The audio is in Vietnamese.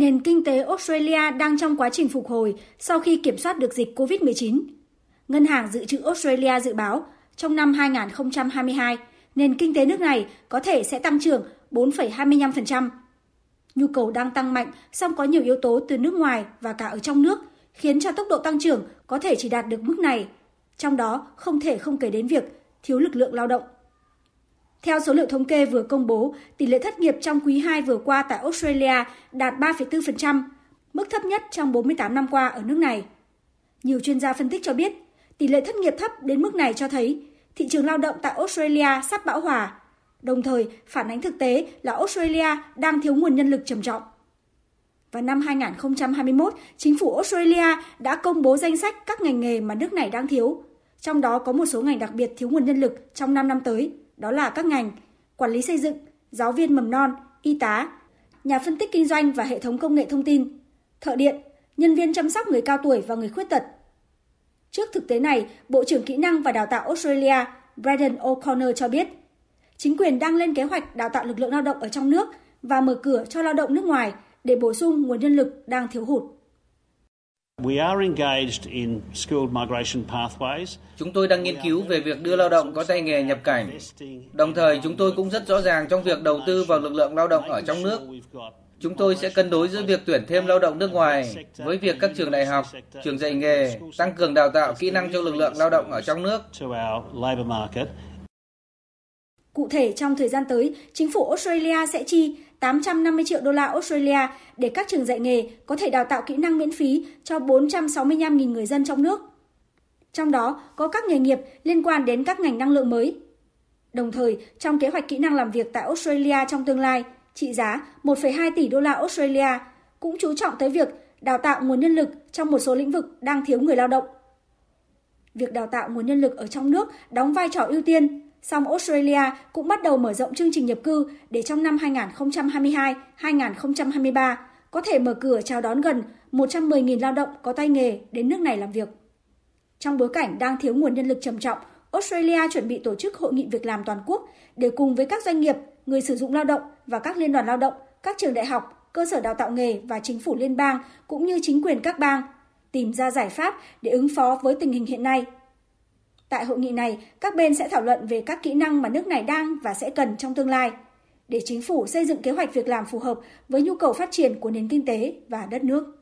nền kinh tế Australia đang trong quá trình phục hồi sau khi kiểm soát được dịch COVID-19. Ngân hàng Dự trữ Australia dự báo trong năm 2022, nền kinh tế nước này có thể sẽ tăng trưởng 4,25%. Nhu cầu đang tăng mạnh, song có nhiều yếu tố từ nước ngoài và cả ở trong nước, khiến cho tốc độ tăng trưởng có thể chỉ đạt được mức này. Trong đó không thể không kể đến việc thiếu lực lượng lao động. Theo số liệu thống kê vừa công bố, tỷ lệ thất nghiệp trong quý 2 vừa qua tại Australia đạt 3,4%, mức thấp nhất trong 48 năm qua ở nước này. Nhiều chuyên gia phân tích cho biết, tỷ lệ thất nghiệp thấp đến mức này cho thấy thị trường lao động tại Australia sắp bão hòa, đồng thời phản ánh thực tế là Australia đang thiếu nguồn nhân lực trầm trọng. Vào năm 2021, chính phủ Australia đã công bố danh sách các ngành nghề mà nước này đang thiếu, trong đó có một số ngành đặc biệt thiếu nguồn nhân lực trong 5 năm tới, đó là các ngành quản lý xây dựng, giáo viên mầm non, y tá, nhà phân tích kinh doanh và hệ thống công nghệ thông tin, thợ điện, nhân viên chăm sóc người cao tuổi và người khuyết tật. Trước thực tế này, Bộ trưởng Kỹ năng và Đào tạo Australia Brendan O'Connor cho biết, chính quyền đang lên kế hoạch đào tạo lực lượng lao động ở trong nước và mở cửa cho lao động nước ngoài để bổ sung nguồn nhân lực đang thiếu hụt. Chúng tôi đang nghiên cứu về việc đưa lao động có tay nghề nhập cảnh. Đồng thời, chúng tôi cũng rất rõ ràng trong việc đầu tư vào lực lượng lao động ở trong nước. Chúng tôi sẽ cân đối giữa việc tuyển thêm lao động nước ngoài với việc các trường đại học, trường dạy nghề tăng cường đào tạo kỹ năng cho lực lượng lao động ở trong nước. Cụ thể, trong thời gian tới, chính phủ Australia sẽ chi 850 triệu đô la Australia để các trường dạy nghề có thể đào tạo kỹ năng miễn phí cho 465.000 người dân trong nước. Trong đó có các nghề nghiệp liên quan đến các ngành năng lượng mới. Đồng thời, trong kế hoạch kỹ năng làm việc tại Australia trong tương lai, trị giá 1,2 tỷ đô la Australia cũng chú trọng tới việc đào tạo nguồn nhân lực trong một số lĩnh vực đang thiếu người lao động. Việc đào tạo nguồn nhân lực ở trong nước đóng vai trò ưu tiên Song Australia cũng bắt đầu mở rộng chương trình nhập cư để trong năm 2022-2023 có thể mở cửa chào đón gần 110.000 lao động có tay nghề đến nước này làm việc. Trong bối cảnh đang thiếu nguồn nhân lực trầm trọng, Australia chuẩn bị tổ chức hội nghị việc làm toàn quốc để cùng với các doanh nghiệp, người sử dụng lao động và các liên đoàn lao động, các trường đại học, cơ sở đào tạo nghề và chính phủ liên bang cũng như chính quyền các bang tìm ra giải pháp để ứng phó với tình hình hiện nay Tại hội nghị này, các bên sẽ thảo luận về các kỹ năng mà nước này đang và sẽ cần trong tương lai, để chính phủ xây dựng kế hoạch việc làm phù hợp với nhu cầu phát triển của nền kinh tế và đất nước.